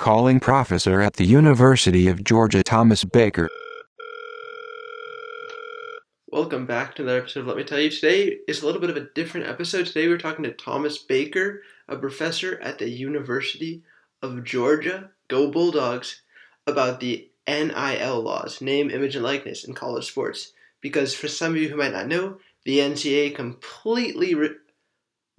calling professor at the University of Georgia Thomas Baker. Welcome back to another episode of Let Me Tell You. Today is a little bit of a different episode. Today we're talking to Thomas Baker, a professor at the University of Georgia, Go Bulldogs, about the NIL laws, name, image, and likeness in college sports. Because for some of you who might not know, the NCAA completely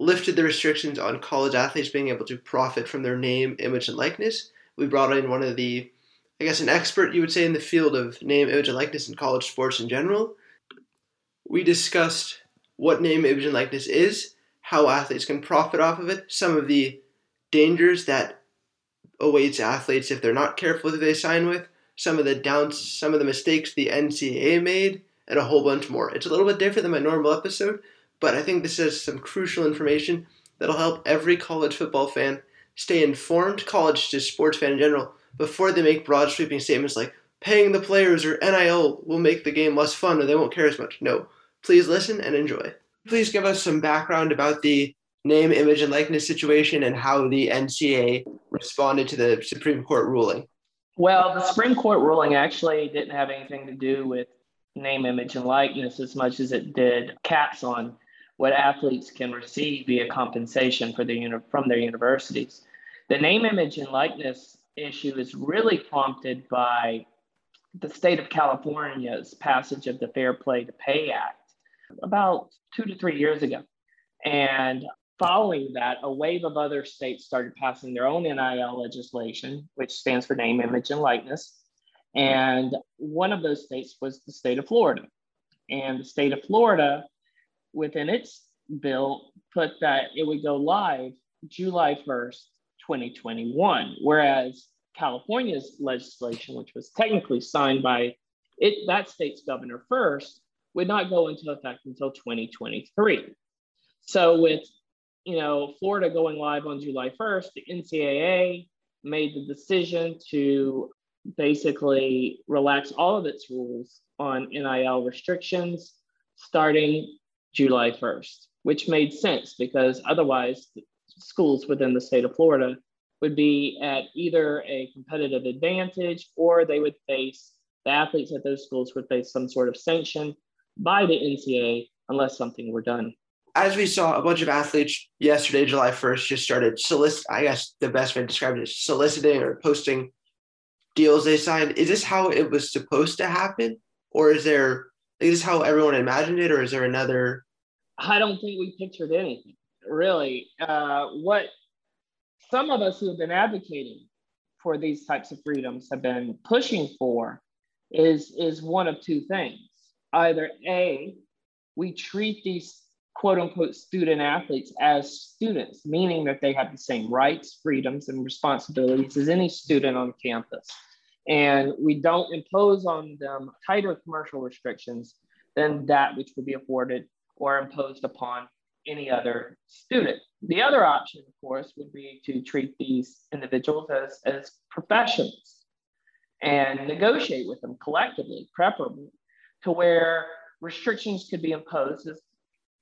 lifted the restrictions on college athletes being able to profit from their name, image, and likeness. We brought in one of the, I guess, an expert, you would say, in the field of name, image, and likeness in college sports in general. We discussed what name, image, and likeness is, how athletes can profit off of it, some of the dangers that awaits athletes if they're not careful who they sign with, some of the downs, some of the mistakes the NCAA made, and a whole bunch more. It's a little bit different than my normal episode, but I think this is some crucial information that'll help every college football fan stay informed, college just sports fan in general, before they make broad sweeping statements like paying the players or NIL will make the game less fun or they won't care as much. No. Please listen and enjoy. Please give us some background about the name, image, and likeness situation and how the NCAA responded to the Supreme Court ruling. Well, the Supreme Court ruling actually didn't have anything to do with name, image, and likeness as much as it did caps on what athletes can receive via compensation for their, from their universities. The name, image, and likeness issue is really prompted by the state of California's passage of the Fair Play to Pay Act about two to three years ago. And following that, a wave of other states started passing their own NIL legislation, which stands for name, image, and likeness. And one of those states was the state of Florida. And the state of Florida within its bill put that it would go live July 1st, 2021, whereas California's legislation, which was technically signed by it, that state's governor first, would not go into effect until 2023. So with you know Florida going live on July 1st, the NCAA made the decision to basically relax all of its rules on NIL restrictions starting July 1st, which made sense because otherwise schools within the state of Florida would be at either a competitive advantage or they would face the athletes at those schools would face some sort of sanction by the NCAA unless something were done. As we saw, a bunch of athletes yesterday, July 1st, just started solicit. I guess the best way to describe it is soliciting or posting deals they signed. Is this how it was supposed to happen, or is there is this how everyone imagined it, or is there another? I don't think we pictured anything really. Uh, what some of us who have been advocating for these types of freedoms have been pushing for is is one of two things. Either a, we treat these quote unquote student athletes as students, meaning that they have the same rights, freedoms, and responsibilities as any student on campus and we don't impose on them tighter commercial restrictions than that which would be afforded or imposed upon any other student. The other option, of course, would be to treat these individuals as, as professionals and negotiate with them collectively, preferably, to where restrictions could be imposed as,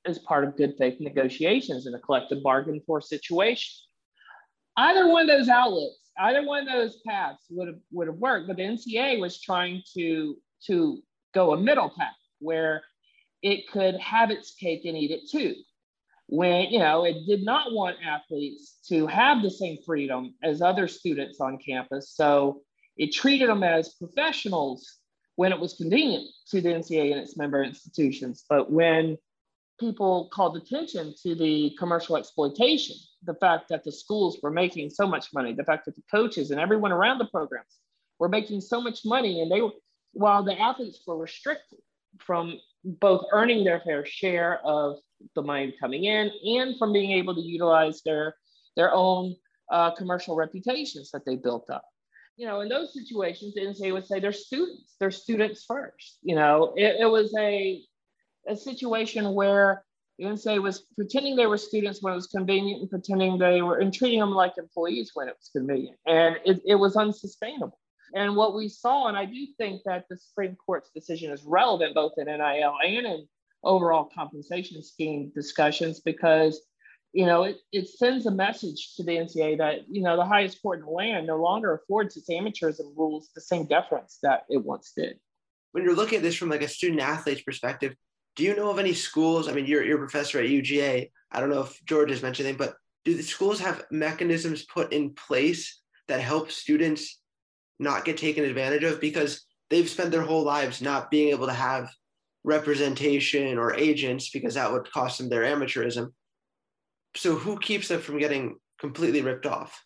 as part of good faith negotiations in a collective bargain for situation. Either one of those outlets either one of those paths would have would have worked, but the NCA was trying to to go a middle path where it could have its cake and eat it too. When you know it did not want athletes to have the same freedom as other students on campus, so it treated them as professionals when it was convenient to the NCA and its member institutions. But when people called attention to the commercial exploitation, the fact that the schools were making so much money, the fact that the coaches and everyone around the programs were making so much money, and they were, while the athletes were restricted from both earning their fair share of the money coming in and from being able to utilize their their own uh, commercial reputations that they built up. You know, in those situations, the NCAA would say they're students, they're students first. You know, it, it was a a situation where the was pretending they were students when it was convenient and pretending they were and treating them like employees when it was convenient. And it, it was unsustainable. And what we saw, and I do think that the Supreme Court's decision is relevant both in NIL and in overall compensation scheme discussions because you know, it, it sends a message to the NCAA that, you know, the highest court in the land no longer affords its amateurism rules the same deference that it once did. When you're looking at this from like a student athlete's perspective, do you know of any schools? I mean, you're, you're a professor at UGA. I don't know if George has mentioned anything, but do the schools have mechanisms put in place that help students not get taken advantage of because they've spent their whole lives not being able to have representation or agents because that would cost them their amateurism. So who keeps them from getting completely ripped off?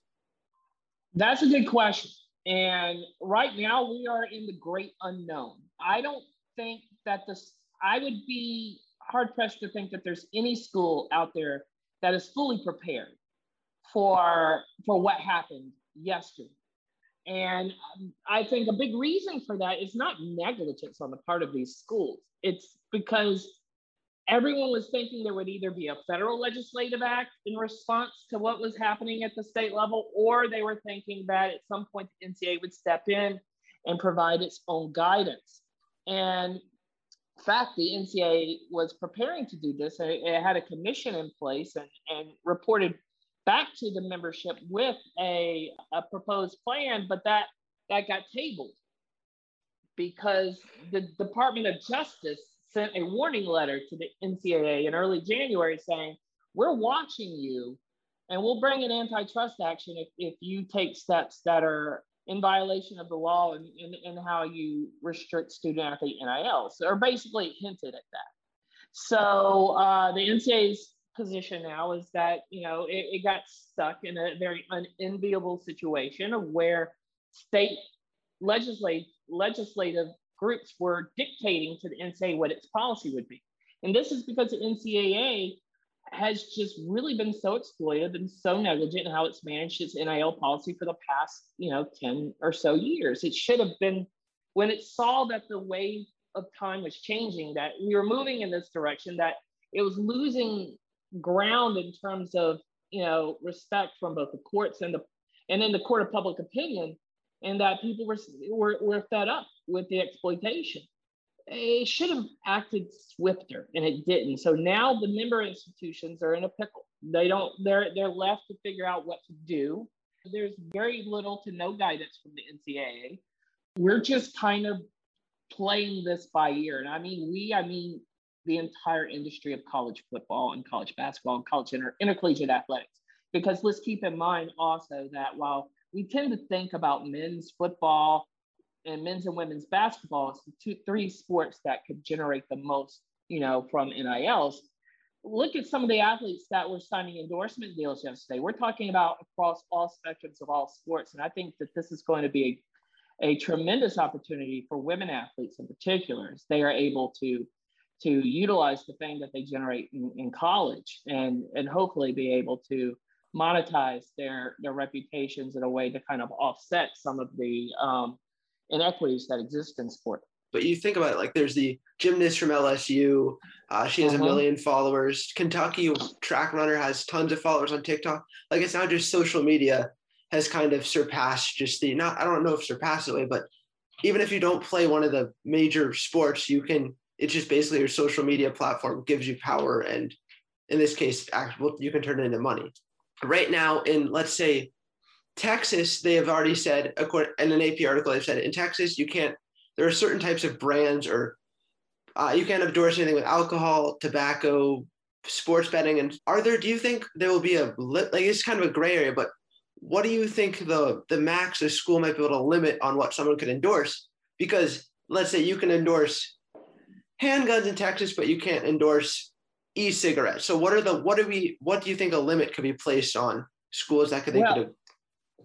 That's a good question. And right now we are in the great unknown. I don't think that this I would be hard pressed to think that there's any school out there that is fully prepared for for what happened yesterday. And um, I think a big reason for that is not negligence on the part of these schools. It's because everyone was thinking there would either be a federal legislative act in response to what was happening at the state level, or they were thinking that at some point the NCA would step in and provide its own guidance. And fact, the NCAA was preparing to do this. It had a commission in place and, and reported back to the membership with a, a proposed plan, but that, that got tabled because the Department of Justice sent a warning letter to the NCAA in early January saying, We're watching you and we'll bring an antitrust action if, if you take steps that are in violation of the law and, how you restrict student athlete NILs, or basically hinted at that. So uh, the NCAA's position now is that you know it, it got stuck in a very unenviable situation of where state legislative legislative groups were dictating to the NCAA what its policy would be, and this is because the NCAA has just really been so exploitive and so negligent in how it's managed its NIL policy for the past, you know, 10 or so years. It should have been when it saw that the wave of time was changing, that we were moving in this direction, that it was losing ground in terms of, you know, respect from both the courts and the and in the court of public opinion, and that people were, were, were fed up with the exploitation it should have acted swifter and it didn't. So now the member institutions are in a pickle. They don't, they're they're left to figure out what to do. There's very little to no guidance from the NCAA. We're just kind of playing this by ear. And I mean we, I mean the entire industry of college football and college basketball and college inter- intercollegiate athletics. Because let's keep in mind also that while we tend to think about men's football and men's and women's basketball is the two, three sports that could generate the most, you know, from NILs. Look at some of the athletes that were signing endorsement deals yesterday. We're talking about across all spectrums of all sports. And I think that this is going to be a, a tremendous opportunity for women athletes in particular as they are able to to utilize the fame that they generate in, in college and and hopefully be able to monetize their their reputations in a way to kind of offset some of the um, inequities that exist in sport. But you think about it, like there's the gymnast from LSU. Uh, she has uh-huh. a million followers. Kentucky track runner has tons of followers on TikTok. Like it's not just social media has kind of surpassed just the not. I don't know if surpassed the way, but even if you don't play one of the major sports, you can. It's just basically your social media platform gives you power, and in this case, actual you can turn it into money. Right now, in let's say Texas, they have already said, according in an AP article, they've said in Texas you can't. There are certain types of brands, or uh, you can't endorse anything with alcohol, tobacco, sports betting. And are there? Do you think there will be a like it's kind of a gray area? But what do you think the the max a school might be able to limit on what someone could endorse? Because let's say you can endorse handguns in Texas, but you can't endorse e-cigarettes. So what are the what do we what do you think a limit could be placed on schools that could they well, could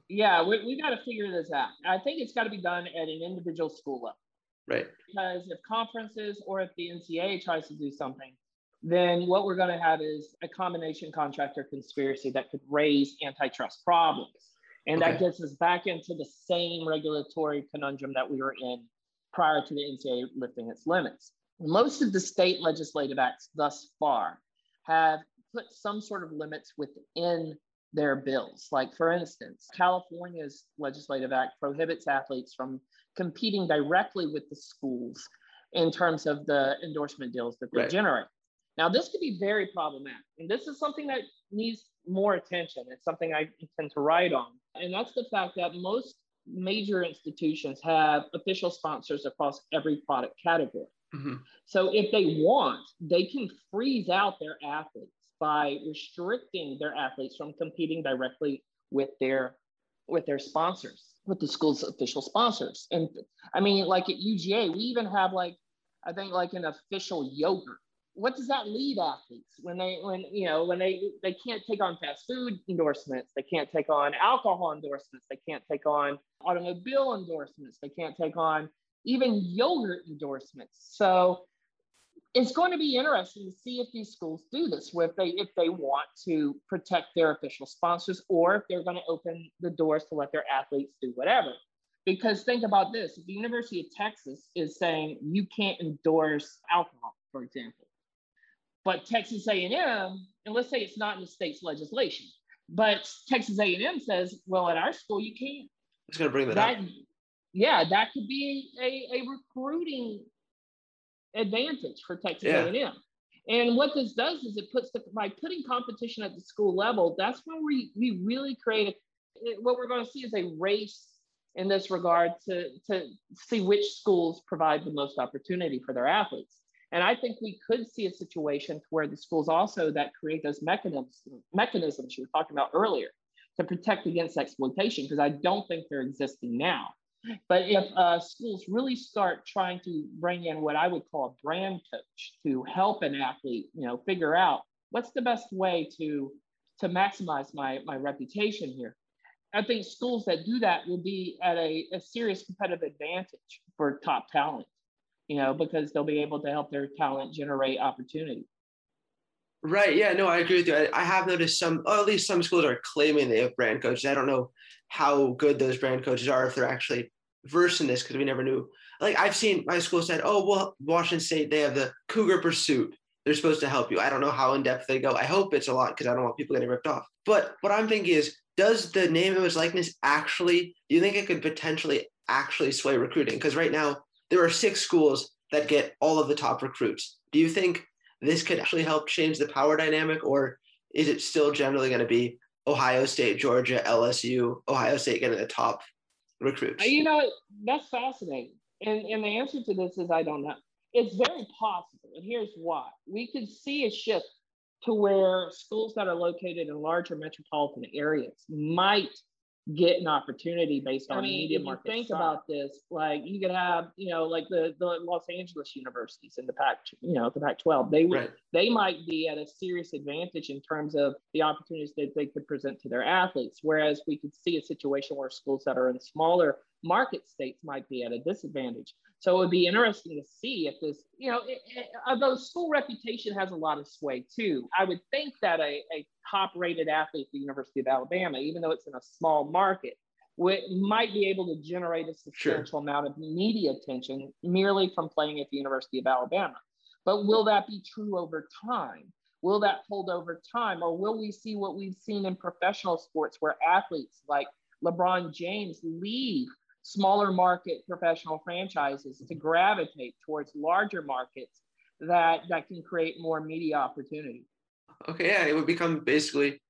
yeah, we, we got to figure this out. I think it's got to be done at an individual school level. Right. Because if conferences or if the NCA tries to do something, then what we're going to have is a combination contractor conspiracy that could raise antitrust problems. And okay. that gets us back into the same regulatory conundrum that we were in prior to the NCA lifting its limits. Most of the state legislative acts thus far have put some sort of limits within their bills. Like, for instance, California's legislative act prohibits athletes from competing directly with the schools in terms of the endorsement deals that they right. generate. Now, this could be very problematic, and this is something that needs more attention. It's something I intend to write on, and that's the fact that most major institutions have official sponsors across every product category. Mm-hmm. So if they want, they can freeze out their athletes by restricting their athletes from competing directly with their with their sponsors, with the school's official sponsors. And I mean, like at UGA, we even have like I think like an official yogurt. What does that lead athletes when they when you know when they they can't take on fast food endorsements, they can't take on alcohol endorsements, they can't take on automobile endorsements, they can't take on even yogurt endorsements. So it's going to be interesting to see if these schools do this, if they if they want to protect their official sponsors, or if they're going to open the doors to let their athletes do whatever. Because think about this: if the University of Texas is saying you can't endorse alcohol, for example, but Texas A&M, and let's say it's not in the state's legislation, but Texas A&M says, well, at our school you can't. It's going to bring that, that up yeah, that could be a, a recruiting advantage for Texas yeah. A&M. And what this does is it puts the by putting competition at the school level, that's when we we really create a, eh, what we're going to see is a race in this regard to to see which schools provide the most opportunity for their athletes. And I think we could see a situation where the schools also that create those mechanisms mechanisms you were talking about earlier to protect against exploitation because I don't think they're existing now. But if uh, schools really start trying to bring in what I would call a brand coach to help an athlete, you know, figure out what's the best way to to maximize my my reputation here, I think schools that do that will be at a, a serious competitive advantage for top talent, you know, because they'll be able to help their talent generate opportunity. Right. Yeah. No, I agree with you. I, I have noticed some, or at least some schools are claiming they have brand coaches. I don't know how good those brand coaches are if they're actually versed in this because we never knew. Like I've seen my school said, oh well, Washington State they have the Cougar Pursuit. They're supposed to help you. I don't know how in depth they go. I hope it's a lot because I don't want people getting ripped off. But what I'm thinking is, does the name of his likeness actually? Do you think it could potentially actually sway recruiting? Because right now there are six schools that get all of the top recruits. Do you think this could actually help change the power dynamic, or is it still generally going to be Ohio State, Georgia, LSU, Ohio State getting the top recruits? Uh, you know, that's fascinating. And, and the answer to this is I don't know. It's very possible. And here's why. We could see a shift to where schools that are located in larger metropolitan areas might get an opportunity based on I mean, media market. Think about this, like you could have, you know, like the the Los Angeles universities in the Pac, you know, the Pac-12. They would right. they might be at a serious advantage in terms of the opportunities that they could present to their athletes. Whereas we could see a situation where schools that are in smaller market states might be at a disadvantage. So it would be interesting to see if this, you know, it, it, although school reputation has a lot of sway too, I would think that a, a top rated athlete at the University of Alabama, even though it's in a small market, would, might be able to generate a substantial sure. amount of media attention merely from playing at the University of Alabama. But will that be true over time? Will that hold over time? Or will we see what we've seen in professional sports where athletes like LeBron James leave smaller market professional franchises to gravitate towards larger markets that that can create more media opportunity. Okay, yeah, it would become basically.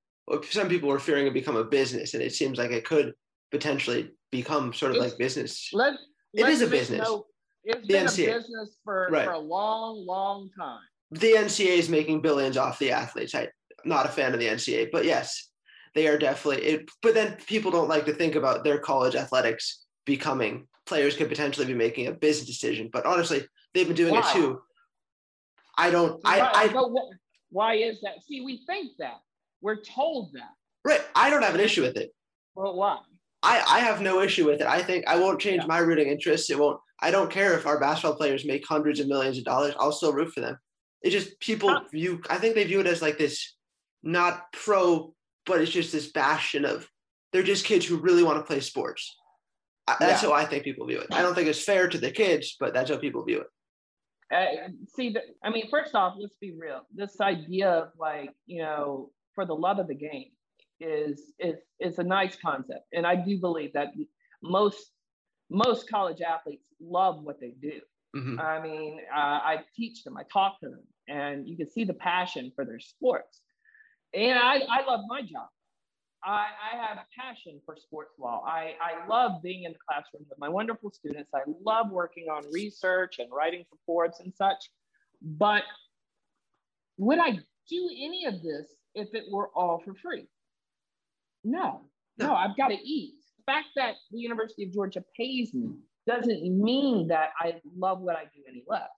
Some people were fearing it become a business, and it seems like it could potentially become sort of it's, like business. Let, it is a business. Know, it's the been NCAA. a business for, right. for a long, long time. The NCAA is making billions off the athletes. I'm not a fan of the NCAA, but yes, they are definitely it. But then people don't like to think about their college athletics becoming players could potentially be making a business decision. But honestly, they've been doing why? it too. I don't. I. I but why is that? See, we think that we're told that. Right. I don't have an issue with it. Well, why? I, I have no issue with it. I think I won't change yeah. my rooting interests. It won't. I don't care if our basketball players make hundreds of millions of dollars. I'll still root for them. It's just people huh. view. I think they view it as like this, not pro, but it's just this bastion of they're just kids who really want to play sports. That's yeah. how I think people view it. I don't think it's fair to the kids, but that's how people view it. Uh, see, the, I mean, first off, let's be real. This idea of like, you know, for the love of the game is is is a nice concept, and I do believe that most most college athletes love what they do. Mm-hmm. I mean, uh, I teach them, I talk to them, and you can see the passion for their sports. And I, I love my job. I, I have a passion for sports law. I, I love being in the classroom with my wonderful students. I love working on research and writing reports and such. But would I do any of this if it were all for free? No, no, I've got to eat. The fact that the University of Georgia pays me doesn't mean that I love what I do any less.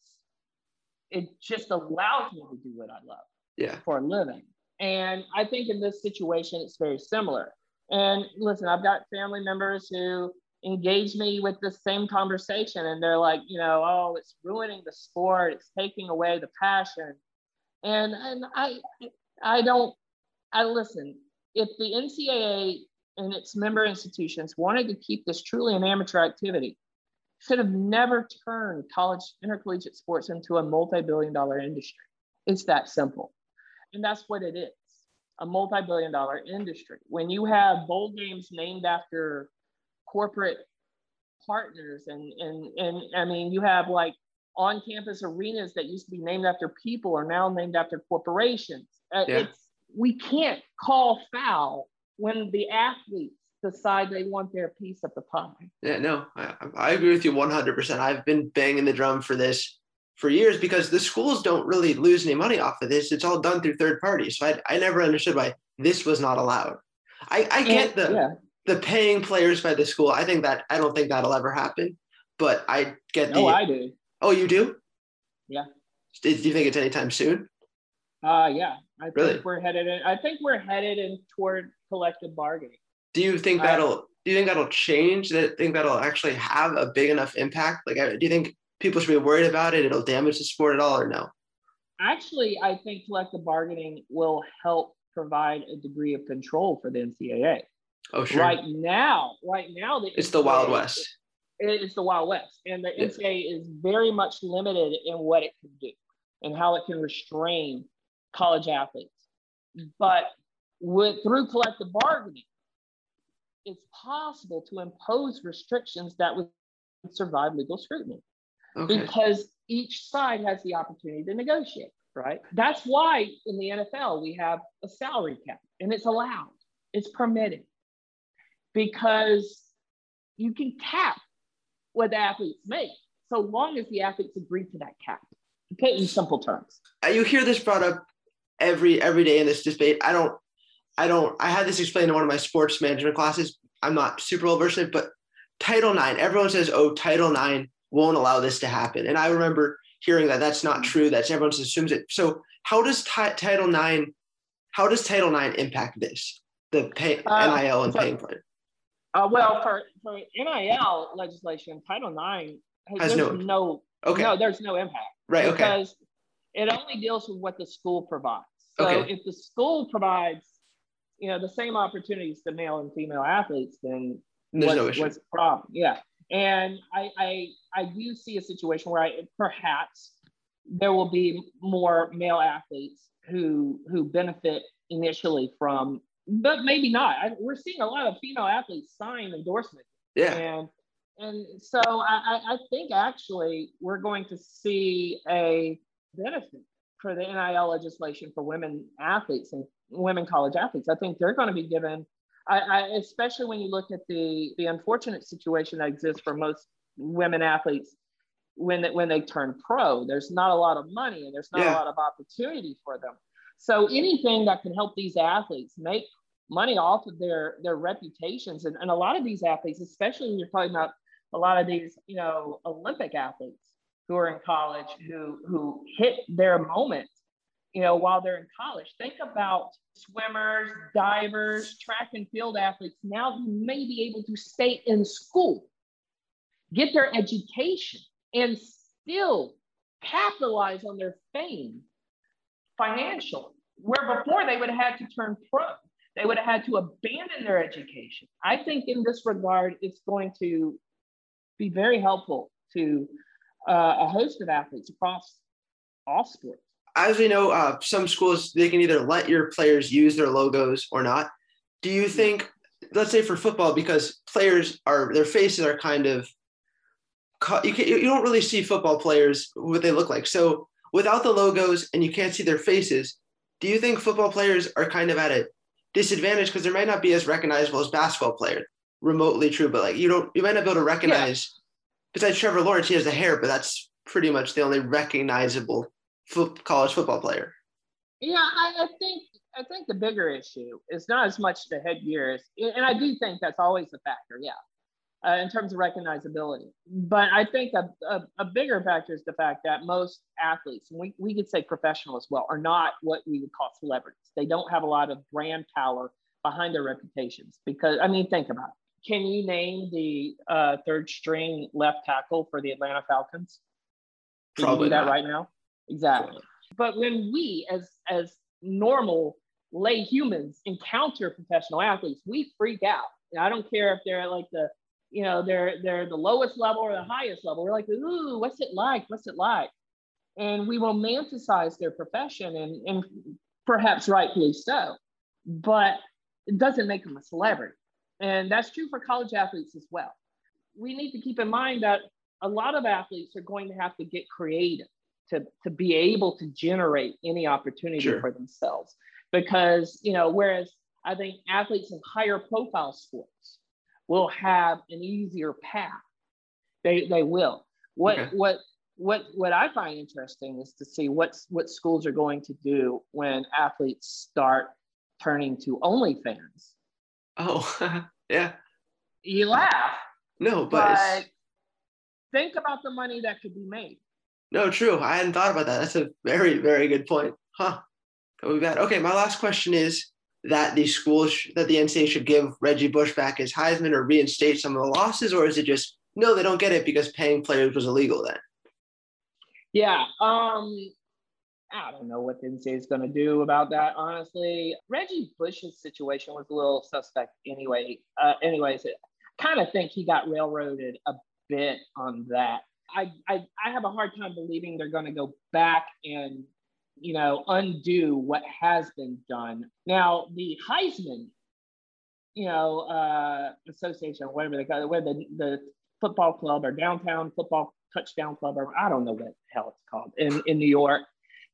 It just allows me to do what I love Yeah. for a living. And I think in this situation, it's very similar. And listen, I've got family members who engage me with the same conversation, and they're like, you know, oh, it's ruining the sport, it's taking away the passion. And and I I don't I listen. If the NCAA and its member institutions wanted to keep this truly an amateur activity, should have never turned college intercollegiate sports into a multi-billion dollar industry. It's that simple. And that's what it is a multi billion dollar industry. When you have bowl games named after corporate partners, and, and, and I mean, you have like on campus arenas that used to be named after people are now named after corporations. Uh, Yeah. It's, we can't call foul when the athletes decide they want their piece of the pie. Yeah, no, I, I agree with you 100%. I've been banging the drum for this for years because the schools don't really lose any money off of this. It's all done through third parties. So I, I never understood why this was not allowed. I, I get the yeah. the paying players by the school. I think that I don't think that'll ever happen. But I get the Oh, I do. oh, you do? Yeah. Do you think it's anytime soon? Uh, yeah, I think we're headed in. I think we're headed in toward collective bargaining. Do you think that'll do you think that'll change? That think that'll actually have a big enough impact? Like, do you think people should be worried about it? It'll damage the sport at all, or no? Actually, I think collective bargaining will help provide a degree of control for the NCAA. Oh, sure. Right now, right now, the It's the Wild NCAA West. It is the Wild West, and the Yeah. NCAA is very much limited in what it can do and how it can restrain college athletes. But with through collective bargaining, it's possible to impose restrictions that would survive legal scrutiny Okay. because each side has the opportunity to negotiate, right? That's why in the NFL we have a salary cap and it's allowed, it's permitted because you can cap what the athletes make so long as the athletes agree to that cap. Put in simple terms. Uh, you hear this brought up every every day in this debate. I don't, I don't. I had this explained in one of my sports management classes. I'm not super well versed in it, but Title IX. Everyone says, "Oh, Title IX won't allow this to happen," and I remember hearing that that's not true. That's everyone assumes it. So, how does ti- Title IX? How does Title IX impact this? The pay, Uh, NIL and so- paying for it. Uh, well, for, for NIL legislation, Title IX Has there's no- no, Okay, no, there's no impact. right. Okay, because it only deals with what the school provides. So Okay. if the school provides, you know, the same opportunities to male and female athletes, then there's what's, no issue. what's the problem? Yeah. And I, I I do see a situation where I perhaps there will be more male athletes who who benefit initially from, but maybe not. I, we're seeing a lot of female athletes sign endorsements Yeah, and and so I, I- I think actually we're going to see a benefit for the NIL legislation for women athletes and women college athletes. I think they're going to be given, I, I, especially when you look at the the unfortunate situation that exists for most women athletes when they, when they turn pro. There's not a lot of money and there's not Yeah. a lot of opportunity for them. So anything that can help these athletes make money off of their their reputations and, and a lot of these athletes especially when you're talking about a lot of these you know olympic athletes who are in college who who hit their moment you know while they're in college think about swimmers divers track and field athletes now who may be able to stay in school get their education and still capitalize on their fame financially where before they would have had to turn pro they would have had to abandon their education. I think in this regard, it's going to be very helpful to uh, a host of athletes across all sports. As we know, uh, some schools they can either let your players use their logos or not. Do you think, let's say for football, because players are their faces are kind of, you can, you don't really see football players what they look like. So without the logos and you can't see their faces, do you think football players are kind of at a disadvantage because they might not be as recognizable as basketball players? Remotely true, but like you don't, you might not be able to recognize. Besides Trevor Lawrence, he has the hair, but that's pretty much the only recognizable fo- college football player. Yeah, I, I think I think the bigger issue is not as much the headgear, as, and I do think that's always a factor. Yeah, uh, in terms of recognizability. But I think a, a, a, bigger factor is the fact that most athletes, and we, we could say professional as well, are not what we would call celebrities. They don't have a lot of brand power behind their reputations. Because, I mean, think about it. Can you name the uh, third string left tackle for the Atlanta Falcons? Can Probably you do that not. right now? Exactly. But when we, as as normal lay humans, encounter professional athletes, we freak out. And I don't care if they're like the you know, they're they're the lowest level or the highest level. We're like, ooh, what's it like? What's it like? And we romanticize their profession, and and perhaps rightfully so, but it doesn't make them a celebrity. And that's true for college athletes as well. We need to keep in mind that a lot of athletes are going to have to get creative to, to be able to generate any opportunity sure. for themselves. Because, you know, whereas I think athletes in higher profile sports will have an easier path. They, they will. What, okay. what, what, what I find interesting is to see what's, what schools are going to do when athletes start turning to OnlyFans. Oh, yeah. You laugh. No, but, but think about the money that could be made. No, true. I hadn't thought about that. That's a very, very good point. Huh. That would be bad. Okay, my last question is that the schools that the NCAA should give Reggie Bush back his Heisman or reinstate some of the losses, or is it just no, they don't get it because paying players was illegal then? Yeah, um, I don't know what the NCAA is going to do about that. Honestly, Reggie Bush's situation was a little suspect anyway. Uh, anyways, I kind of think he got railroaded a bit on that. I, I, I have a hard time believing they're going to go back and you know, undo what has been done. Now, the Heisman, you know, uh, association, whatever they call it, where the, the football club or downtown football touchdown club, or I don't know what the hell it's called in, in New York,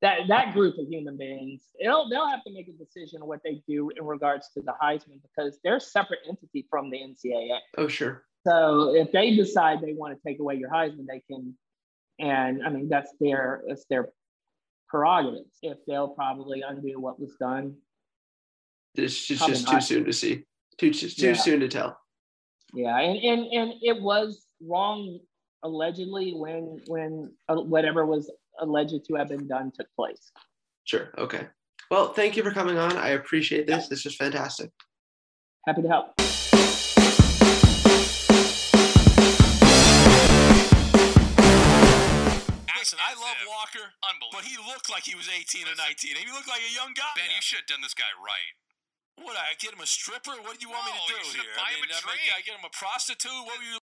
that, that group of human beings, they'll, they'll have to make a decision on what they do in regards to the Heisman because they're a separate entity from the NCAA. Oh, sure. So if they decide they want to take away your Heisman, they can, and I mean, that's their, that's their prerogatives if they'll probably undo what was done. It's just, just too soon to see. Too too yeah. soon to tell. Yeah, and and and it was wrong allegedly when when uh, whatever was alleged to have been done took place. Sure. Okay. Well, thank you for coming on. I appreciate this. This was fantastic. Happy to help. Walker, but he looked like he was 18 or 19. He looked like a young guy. Ben, you should have done this guy right. What, I get him a stripper? What do you want no, me to do here? I mean, I, drink. I get him a prostitute? What were you